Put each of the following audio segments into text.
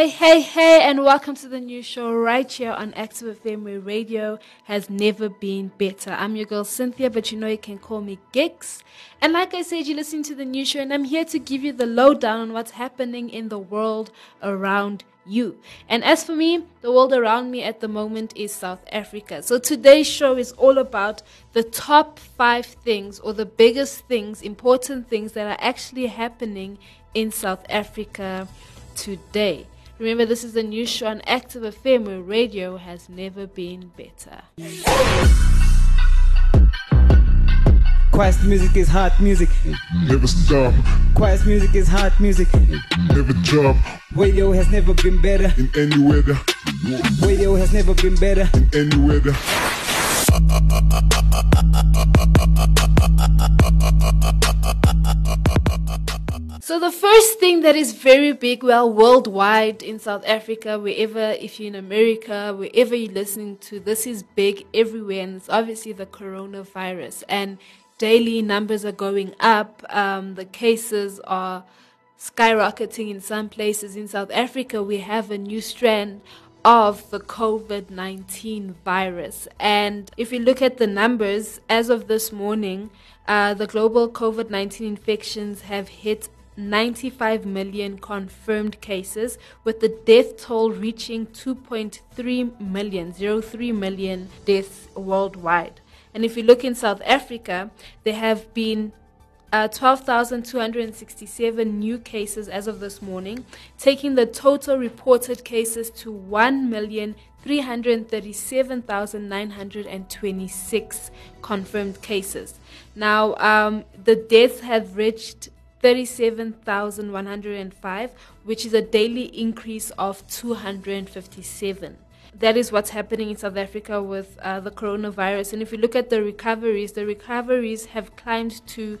Hey, hey, hey, and welcome to the new show right here on Active FM where radio has never been better. I'm your girl Cynthia, but you know you can call me Giks. And like I said, you're listening to the new show, and I'm here to give you the lowdown on what's happening in the world around you. And as for me, the world around me at the moment is South Africa. So today's show is all about the top five things or the biggest things, important things that are actually happening in South Africa today. Remember, this is a new show on Active FM where radio has never been better. Quiet music is hot music. Never stop, Quiet music is hot music. never drop Radio has never been better. in any weather, Radio has never been better. in any weather. So the first thing that is very big, well, worldwide in South Africa, wherever, if you're in America, wherever you're listening to, this is big everywhere, and it's obviously the coronavirus. And daily numbers are going up. Um, the cases are skyrocketing in some places. In South Africa, we have a new strand of the COVID 19 virus. And if you look at the numbers, as of this morning, uh, the global COVID 19 infections have hit 95 million confirmed cases, with the death toll reaching 2.3 million, 03 million deaths worldwide. And if you look in South Africa, there have been uh, 12,267 new cases as of this morning, taking the total reported cases to 1,337,926 confirmed cases. Now, um, the deaths have reached 37,105, which is a daily increase of 257 that is what's happening in South Africa with uh, the coronavirus. And if you look at the recoveries, the recoveries have climbed to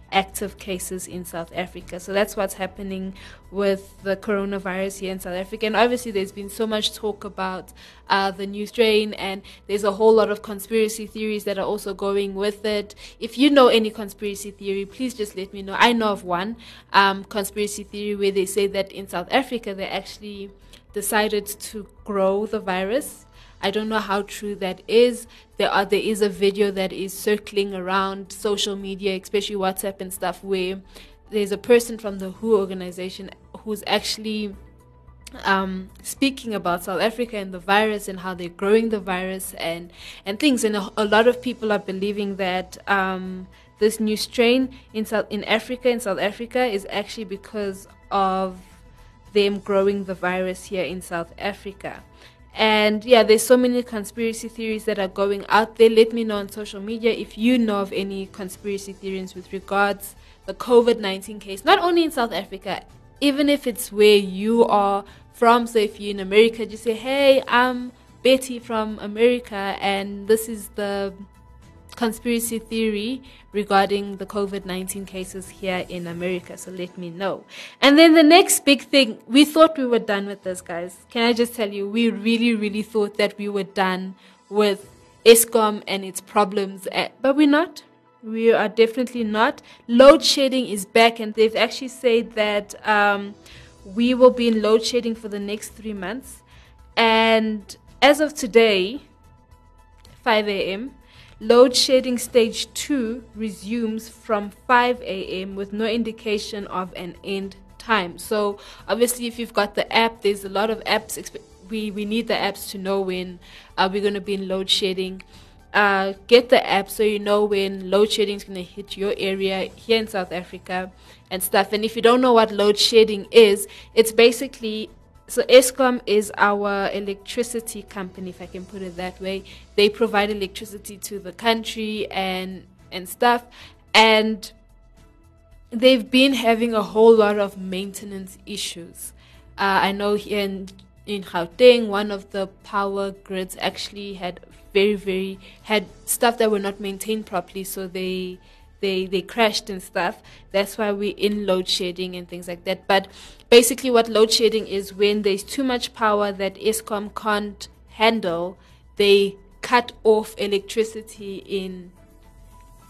active cases in South Africa. So that's what's happening with the coronavirus here in South Africa. And obviously, there's been so much talk about uh, the new strain, and there's a whole lot of conspiracy theories that are also going with it. If you know any conspiracy theory, please just let me know. I know of one um, conspiracy theory where they say that in South Africa, they actually decided to grow the virus. I don't know how true that is. There are there is a video that is circling around social media, especially WhatsApp and stuff, where there's a person from the WHO organization who's actually um, speaking about South Africa and the virus and how they're growing the virus and and things. And a, a lot of people are believing that um, this new strain in South in Africa in South Africa is actually because of them growing the virus here in South Africa. And yeah, there's so many conspiracy theories that are going out there. Let me know on social media if you know of any conspiracy theories with regards the COVID 19 case, not only in South Africa, even if it's where you are from. So if you're in America, just say, hey, I'm Betty from America, and this is the conspiracy theory regarding the COVID 19 cases here in America. So let me know. And then the next big thing, we thought we were done with this, guys. Can I just tell you, we really, really thought that we were done with Eskom and its problems, eh, but we're not. We are definitely not. Load shedding is back, and they've actually said that um, we will be in load shedding for the next three months. And as of today, 5 a.m., Load shedding stage 2 resumes from 5 a.m. with no indication of an end time. So, obviously, if you've got the app, there's a lot of apps. We, we need the apps to know when uh, we're going to be in load shedding. Uh, get the app so you know when load shedding is going to hit your area here in South Africa and stuff. And if you don't know what load shedding is, it's basically so Eskom is our electricity company, if I can put it that way. They provide electricity to the country and and stuff, and they've been having a whole lot of maintenance issues. Uh, I know here in in Gauteng, one of the power grids actually had very very had stuff that were not maintained properly, so they they they crashed and stuff. That's why we're in load shedding and things like that. But basically, what load shedding is when there's too much power that Eskom can't handle, they cut off electricity in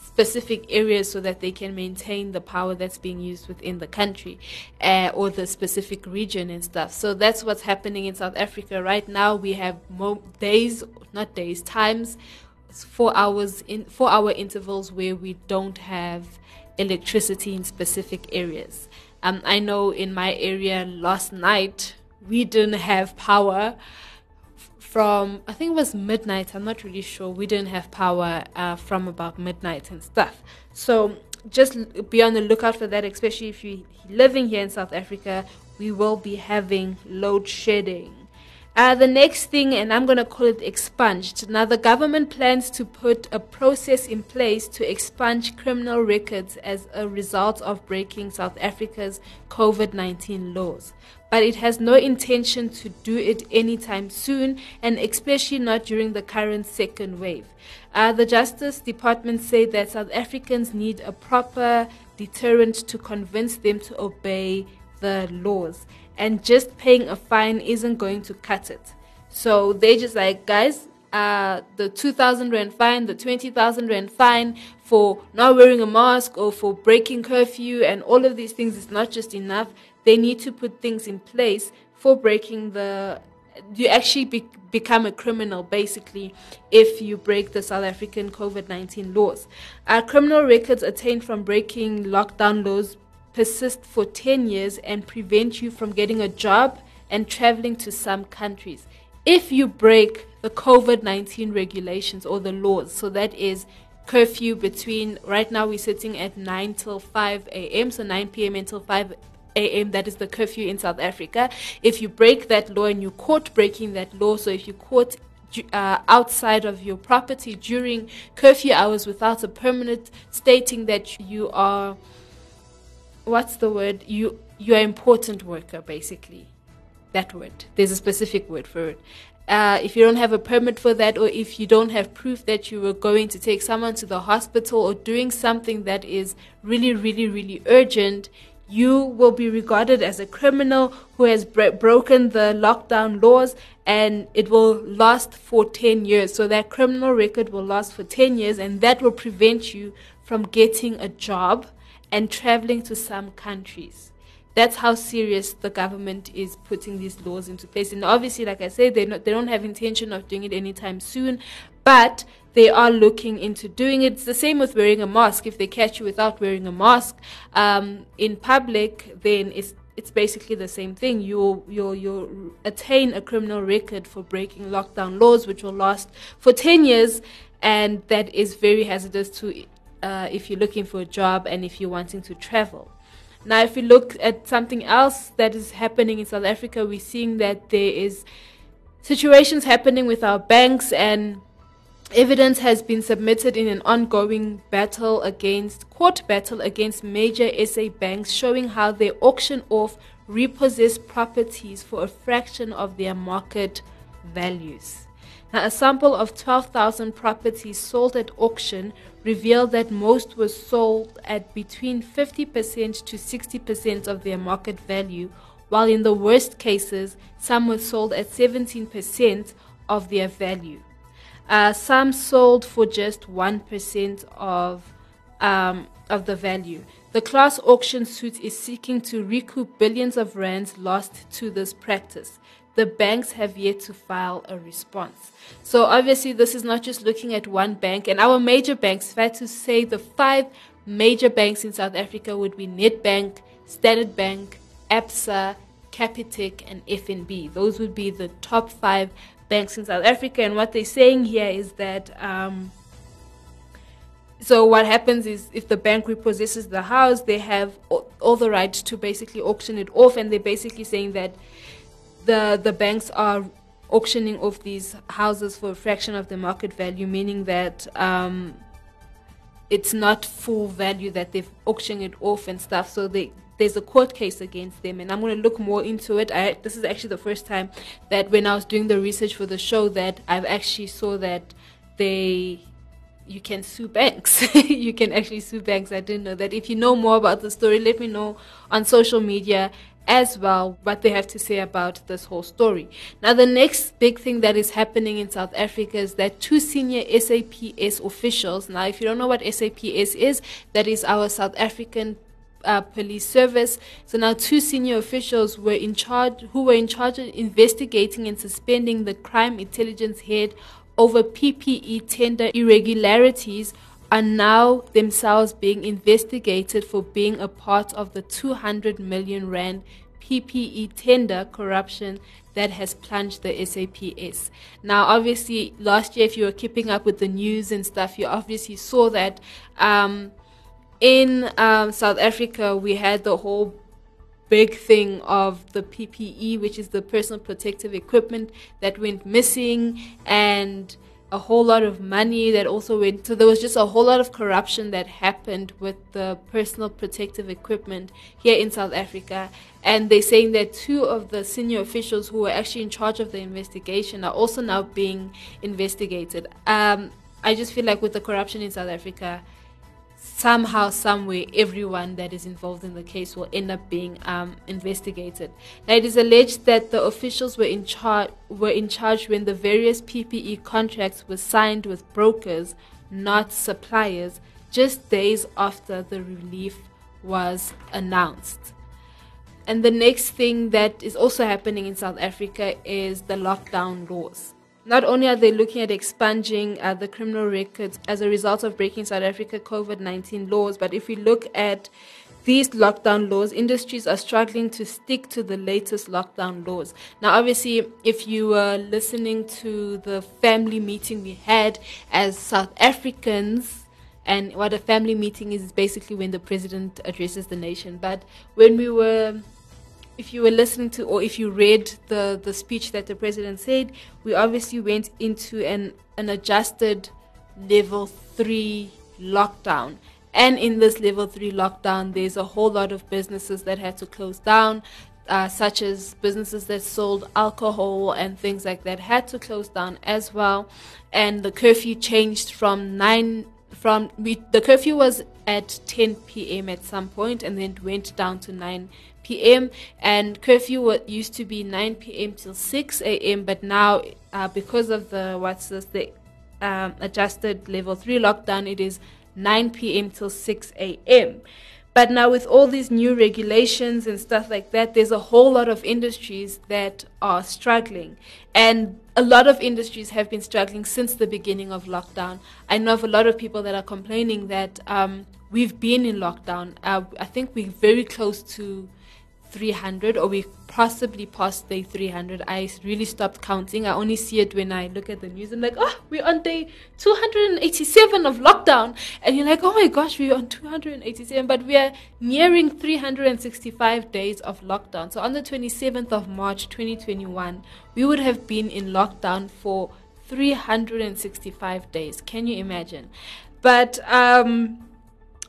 specific areas so that they can maintain the power that's being used within the country uh, or the specific region and stuff. So that's what's happening in South Africa right now. We have mo- days, not days, times, four hours in four hour intervals where we don't have electricity in specific areas. Um, I know in my area last night we didn't have power from I think it was midnight. I'm not really sure. We didn't have power uh, from about midnight and stuff. So just be on the lookout for that, especially if you're living here in South Africa. We will be having load shedding. Uh, the next thing, and I'm going to call it expunged. Now, the government plans to put a process in place to expunge criminal records as a result of breaking South Africa's COVID 19 laws. But it has no intention to do it anytime soon, and especially not during the current second wave. Uh, the Justice Department said that South Africans need a proper deterrent to convince them to obey the laws and just paying a fine isn't going to cut it. So they just like, guys, uh, the 2,000 rand fine, the 20,000 rand fine for not wearing a mask or for breaking curfew and all of these things is not just enough. They need to put things in place for breaking the. You actually be, become a criminal basically if you break the South African COVID 19 laws. Uh, criminal records attained from breaking lockdown laws persist for 10 years and prevent you from getting a job and traveling to some countries. If you break the COVID 19 regulations or the laws, so that is curfew between right now we're sitting at 9 till 5 a.m., so 9 p.m. until 5 a.m. That is the curfew in South Africa. If you break that law and you're caught breaking that law, so if you're caught uh, outside of your property during curfew hours without a permit stating that you are what's the word? You you're an important worker basically. That word. There's a specific word for it. Uh, if you don't have a permit for that or if you don't have proof that you were going to take someone to the hospital or doing something that is really really really urgent you will be regarded as a criminal who has bro- broken the lockdown laws and it will last for 10 years. So that criminal record will last for 10 years and that will prevent you from getting a job and traveling to some countries. That's how serious the government is putting these laws into place. And obviously, like I said, they they don't have intention of doing it anytime soon, but they are looking into doing it. It's the same with wearing a mask. If they catch you without wearing a mask um, in public, then it's it's basically the same thing. You'll you'll you'll attain a criminal record for breaking lockdown laws, which will last for ten years, and that is very hazardous to uh, if you're looking for a job and if you're wanting to travel. Now, if we look at something else that is happening in South Africa, we're seeing that there is situations happening with our banks and evidence has been submitted in an ongoing battle against court battle against major SA banks showing how they auction off repossessed properties for a fraction of their market values. Now, a sample of 12,000 properties sold at auction revealed that most were sold at between 50% to 60% of their market value, while in the worst cases, some were sold at 17% of their value. Uh, some sold for just 1% of, um, of the value. The class auction suit is seeking to recoup billions of rands lost to this practice the banks have yet to file a response. So obviously, this is not just looking at one bank. And our major banks, fair to say, the five major banks in South Africa would be Nedbank, Standard Bank, Absa, Capitec, and FNB. Those would be the top five banks in South Africa. And what they're saying here is that. Um, so what happens is if the bank repossesses the house, they have all the right to basically auction it off, and they're basically saying that the the banks are auctioning off these houses for a fraction of the market value, meaning that um, it's not full value that they've auctioned it off and stuff. So they, there's a court case against them, and I'm going to look more into it. I, this is actually the first time that when I was doing the research for the show that I've actually saw that they you can sue banks. you can actually sue banks. I didn't know that. If you know more about the story, let me know on social media as well what they have to say about this whole story. Now, the next big thing that is happening in South Africa is that two senior SAPS officials. Now, if you don't know what SAPS is, that is our South African uh, police service. So now two senior officials were in charge, who were in charge of investigating and suspending the crime intelligence head over PPE tender irregularities are now themselves being investigated for being a part of the 200 million rand PPE tender corruption that has plunged the SAPS. Now, obviously, last year, if you were keeping up with the news and stuff, you obviously saw that um, in um, South Africa, we had the whole big thing of the PPE, which is the personal protective equipment that went missing, and a whole lot of money that also went. So there was just a whole lot of corruption that happened with the personal protective equipment here in South Africa. And they're saying that two of the senior officials who were actually in charge of the investigation are also now being investigated. Um, I just feel like with the corruption in South Africa, somehow, somewhere, everyone that is involved in the case will end up being um, investigated. Now, it is alleged that the officials were in charge were in charge when the various PPE contracts were signed with brokers, not suppliers, just days after the relief was announced. And the next thing that is also happening in South Africa is the lockdown laws. Not only are they looking at expunging uh, the criminal records as a result of breaking South Africa COVID 19 laws, but if we look at these lockdown laws, industries are struggling to stick to the latest lockdown laws. Now, obviously, if you were listening to the family meeting we had as South Africans, and what a family meeting is, is basically when the president addresses the nation. But when we were if you were listening to or if you read the, the speech that the president said, we obviously went into an, an adjusted level three lockdown. And in this level three lockdown, there's a whole lot of businesses that had to close down, uh, such as businesses that sold alcohol and things like that had to close down as well. And the curfew changed from nine from we, the curfew was at 10 p.m. at some point and then went down to 9 p.m. and curfew used to be 9 p.m. till 6 a.m. But now, uh, because of the what's this the um, adjusted level three lockdown, it is 9 p.m. till 6 a.m. But now, with all these new regulations and stuff like that, there's a whole lot of industries that are struggling. And a lot of industries have been struggling since the beginning of lockdown. I know of a lot of people that are complaining that um, we've been in lockdown. Uh, I think we're very close to 300 or we possibly passed day 300 i really stopped counting. I only see it when i look at the news. I'm like oh we're on day 287 of lockdown. And you're like oh my gosh we're on 287 but we are nearing 365 days of lockdown. So on the 27th of march 2021 we would have been in lockdown for 365 days. Can you imagine? But um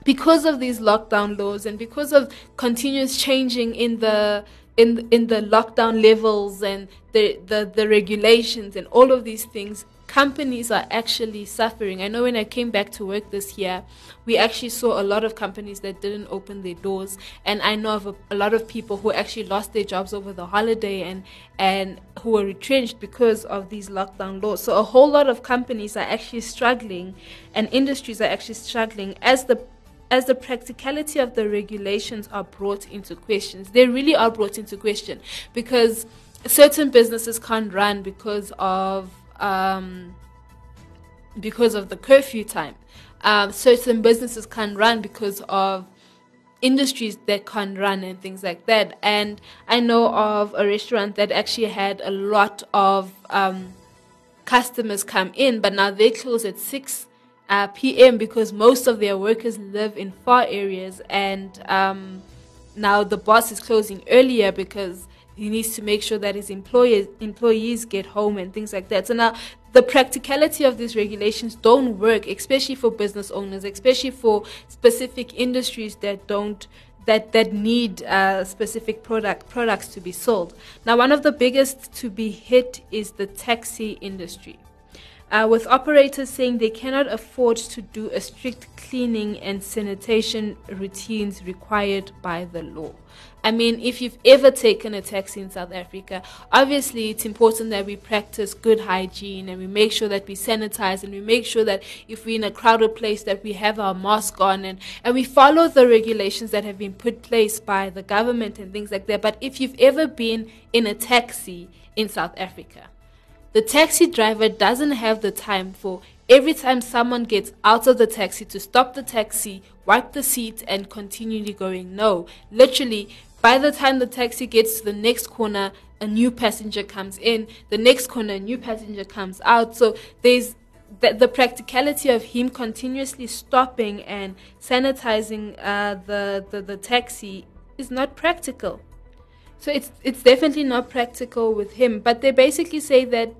because of these lockdown laws and because of continuous changing in the in in the lockdown levels and the, the the regulations and all of these things companies are actually suffering. I know when i came back to work this year we actually saw a lot of companies that didn't open their doors. And i know of a, a lot of people who actually lost their jobs over the holiday and and who were retrenched because of these lockdown laws. So a whole lot of companies are actually struggling and industries are actually struggling as the as the practicality of the regulations are brought into questions. They really are brought into question because certain businesses can't run because of um, because of the curfew time. Um, certain businesses can't run because of industries that can't run and things like that. And I know of a restaurant that actually had a lot of um, customers come in, but now they close at six uh, PM because most of their workers live in far areas, and um, now the boss is closing earlier because he needs to make sure that his employees employees get home and things like that. So now the practicality of these regulations don't work, especially for business owners, especially for specific industries that don't that that need uh, specific product products to be sold. Now, one of the biggest to be hit is the taxi industry. Uh, with operators saying they cannot afford to do a strict cleaning and sanitation routines required by the law. I mean, if you've ever taken a taxi in South Africa, obviously it's important that we practice good hygiene and we make sure that we sanitize and we make sure that if we're in a crowded place that we have our mask on and, and we follow the regulations that have been put place by the government and things like that. But if you've ever been in a taxi in South Africa, the taxi driver doesn't have the time for every time someone gets out of the taxi to stop the taxi, wipe the seat, and continually going. No, literally, by the time the taxi gets to the next corner, a new passenger comes in, the next corner, a new passenger comes out. So there's the, the practicality of him continuously stopping and sanitizing uh, the, the, the taxi is not practical. So it's it's definitely not practical with him. But they basically say that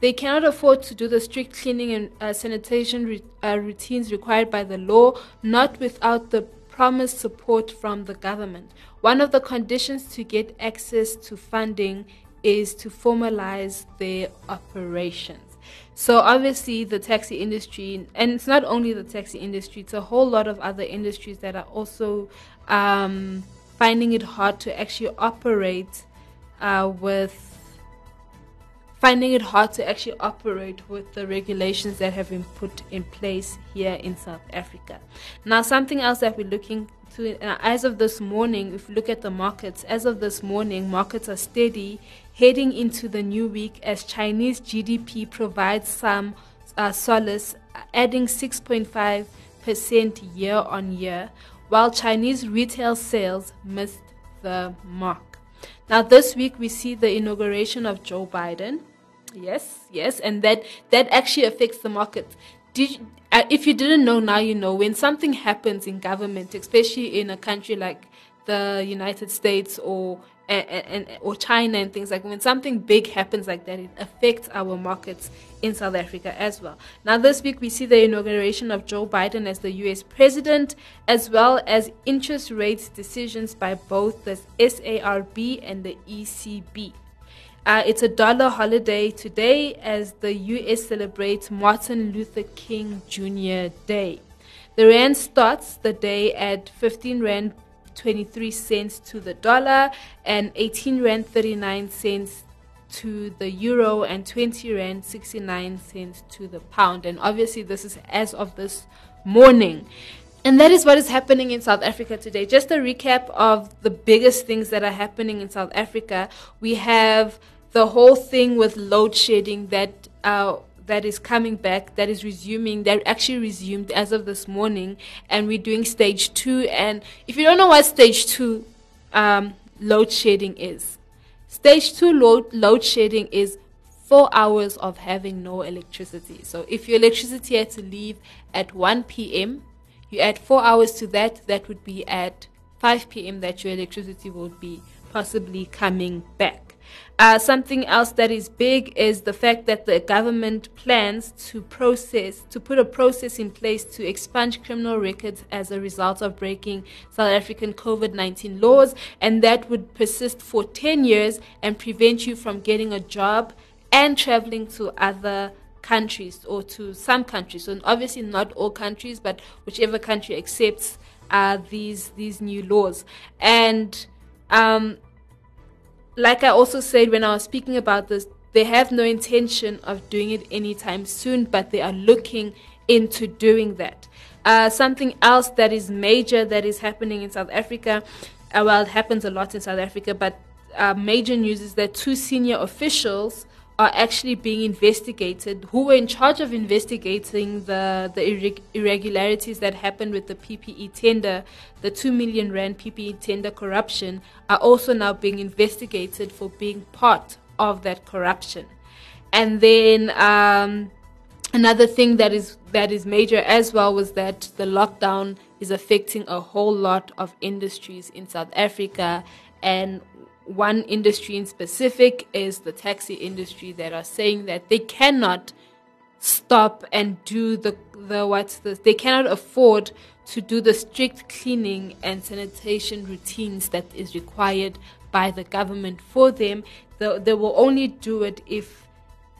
they cannot afford to do the strict cleaning and uh, sanitation re- uh, routines required by the law, not without the promised support from the government. One of the conditions to get access to funding is to formalize their operations. So obviously the taxi industry, and it's not only the taxi industry, it's a whole lot of other industries that are also um, finding it hard to actually operate uh, with finding it hard to actually operate with the regulations that have been put in place here in South Africa. Now, something else that we're looking to, uh, as of this morning, if we look at the markets, as of this morning, markets are steady heading into the new week as Chinese GDP provides some uh, solace, adding 6.5% year on year, while Chinese retail sales missed the mark. Now, this week we see the inauguration of Joe Biden. Yes, yes, and that that actually affects the market. Did uh, if you didn't know, now you know. When something happens in government, especially in a country like the United States or and, and, or China and things like when something big happens like that, it affects our markets in South Africa as well. Now, this week we see the inauguration of Joe Biden as the US president, as well as interest rates decisions by both the SARB and the ECB. Uh, it's a dollar holiday today as the US celebrates Martin Luther King Jr. Day. The Rand starts the day at 15 Rand 23 cents to the dollar and 18 Rand 39 cents to the euro and 20 Rand 69 cents to the pound. And obviously, this is as of this morning. And that is what is happening in South Africa today. Just a recap of the biggest things that are happening in South Africa. We have the whole thing with load shedding that uh, that is coming back, that is resuming, that actually resumed as of this morning, and we're doing stage two. And if you don't know what stage two um, load shedding is, stage two load, load shedding is four hours of having no electricity. So if your electricity had to leave at 1 p.m., you add four hours to that, that would be at 5 p.m. that your electricity would be possibly coming back. Uh, something else that is big is the fact that the government plans to process, to put a process in place to expunge criminal records as a result of breaking South African COVID 19 laws, and that would persist for 10 years and prevent you from getting a job and traveling to other countries or to some countries. So obviously not all countries, but whichever country accepts uh, these these new laws. And um, like I also said when I was speaking about this, they have no intention of doing it anytime soon, but they are looking into doing that. Uh, something else that is major that is happening in South Africa, uh, well, it happens a lot in South Africa, but uh, major news is that two senior officials are actually being investigated, who were in charge of investigating the, the irreg- irregularities that happened with the PPE tender, the 2 million Rand PPE tender corruption, are also now being investigated for being part of that corruption. And then um, another thing that is that is major as well was that the lockdown is affecting a whole lot of industries in South Africa and one industry in specific is the taxi industry that are saying that they cannot stop and do the the what's they cannot afford to do the strict cleaning and sanitation routines that is required by the government for them. The, they will only do it if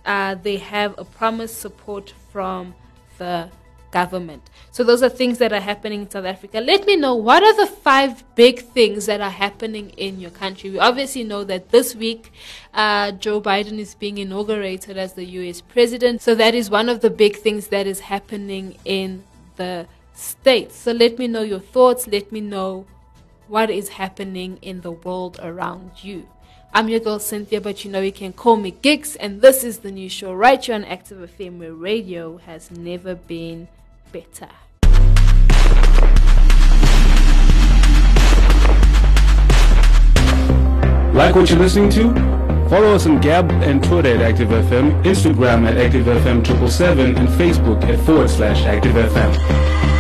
uh, they have a promised support from the government. So those are things that are happening in South Africa. Let me know what are the five big things that are happening in your country. We obviously know that this week uh, Joe Biden is being inaugurated as the U.S. president. So that is one of the big things that is happening in the states. So let me know your thoughts. Let me know what is happening in the world around you. I'm your girl Cynthia, but you know you can call me Giks, and this is the new show right here on Active FM where radio has never been better. Like what you're listening to? Follow us on Gab and Twitter at ActiveFM, Instagram at ActiveFM777, and Facebook at forward slash ActiveFM.